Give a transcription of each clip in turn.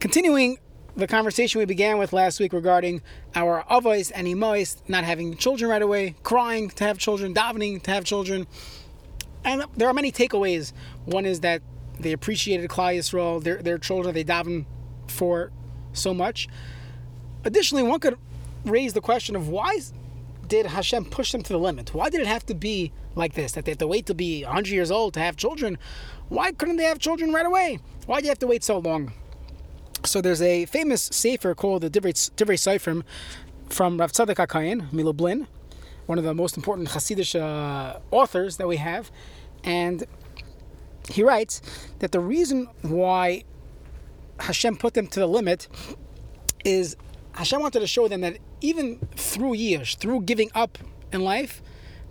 continuing the conversation we began with last week regarding our avos and imois not having children right away, crying to have children, davening to have children. And there are many takeaways. One is that they appreciated Klal Yisrael, their, their children, they daven for so much. Additionally, one could raise the question of why did Hashem push them to the limit? Why did it have to be like this? That they have to wait to be 100 years old to have children? Why couldn't they have children right away? Why do you have to wait so long? So there's a famous sefer called the Divrei, Divrei Soferim from Rav Tzadok HaKohen, Milublin, one of the most important Hasidic uh, authors that we have. And he writes that the reason why Hashem put them to the limit is Hashem wanted to show them that even through years, through giving up in life,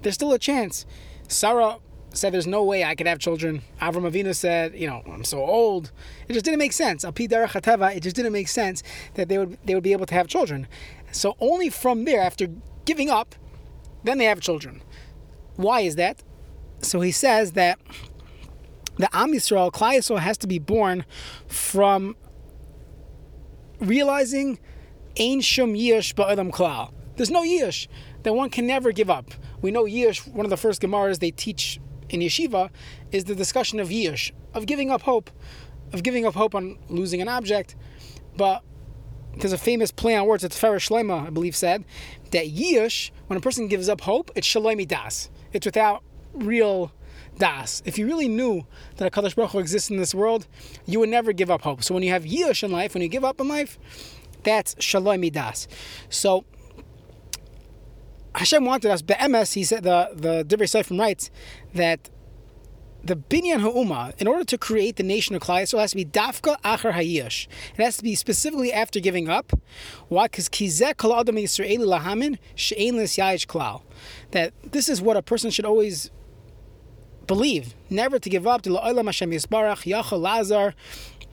there's still a chance. Sarah said there's no way I could have children. Avram Avinu said, you know, I'm so old. It just didn't make sense. Al it just didn't make sense that they would they would be able to have children. So only from there, after giving up, then they have children. Why is that? So he says that the Am Yisrael, Klal Yisrael, has to be born from realizing Ein Shum Yish Ba'adam Klal. There's no Yish that one can never give up. We know Yish, one of the first Gemaras they teach in yeshiva, is the discussion of Yish, of giving up hope, of giving up hope on losing an object. But there's a famous play on words that Tiferes Shlomo, I believe, said that Yish, when a person gives up hope, it's Shalemi Das. It's without real das. If you really knew that a Kadosh Baruch Hu exists in this world, you would never give up hope. So when you have Yish in life, when you give up in life, that's shalom midas. So Hashem wanted us. Be'emes, he said the the Divrei Soferim writes that the binyan ha'uma, in order to create the nation of Klal Yisrael, has to be dafka achar hayish. It has to be specifically after giving up. Why? Because kizeh kol adam Yisraeli lahamin she'ein lis yayish klal. That this is what a person should always believe, never to give up. La'olam Hashem yisbarach yachal lazar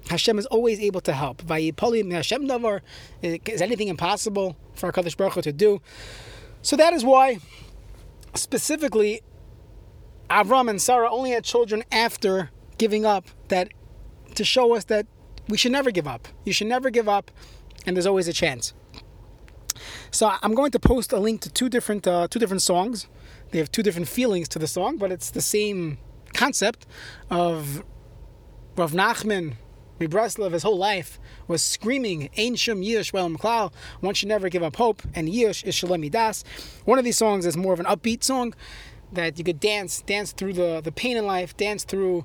Hashem is always able to help. Hashem davar. Is anything impossible for a Kadosh Baruch Hu to do? So that is why, specifically, Avram and Sarah only had children after giving up. That to show us that we should never give up. You should never give up, and there's always a chance. So I'm going to post a link to two different uh, two different songs. They have two different feelings to the song, but it's the same concept of Rav Nachman Breslov his whole life was screaming, Ein Shum Yish Klal, one should never give up hope, and Yish is Shalem Das. One of these songs is more of an upbeat song that you could dance, dance through the, the pain in life, dance through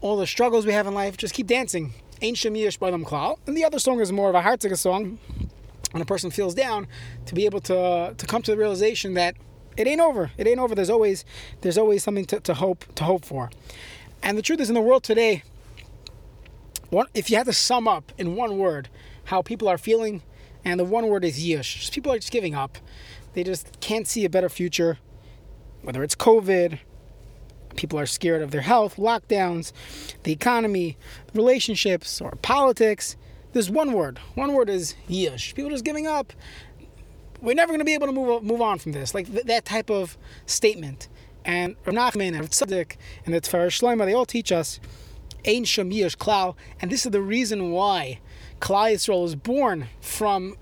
all the struggles we have in life, just keep dancing. Ein Shum Yish Klal. And the other song is more of a heartsick song, when a person feels down, to be able to, to come to the realization that it ain't over. It ain't over. There's always there's always something to, to hope to hope for. And the truth is in the world today, one, if you had to sum up in one word how people are feeling, and the one word is yish, people are just giving up. They just can't see a better future, whether it's COVID, people are scared of their health, lockdowns, the economy, relationships, or politics. There's one word. One word is yish. People are just giving up. We're never going to be able to move move on from this. Like th- that type of statement. And Rav Nachman and Tzadok and the Tiferes Shlomo, they all teach us Ein Shem Klal, and this is the reason why Klal Yisrael is born from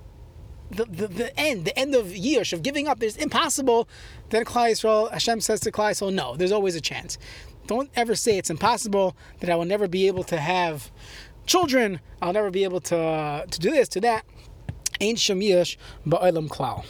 the, the, the end, the end of Yish, of giving up. There's impossible. Then Klal Yisrael, Hashem says to Klal Yisrael, no, there's always a chance. Don't ever say it's impossible, that I will never be able to have children, I'll never be able to, to do this, to that. Ein Shem Yish Ba'olam Klal.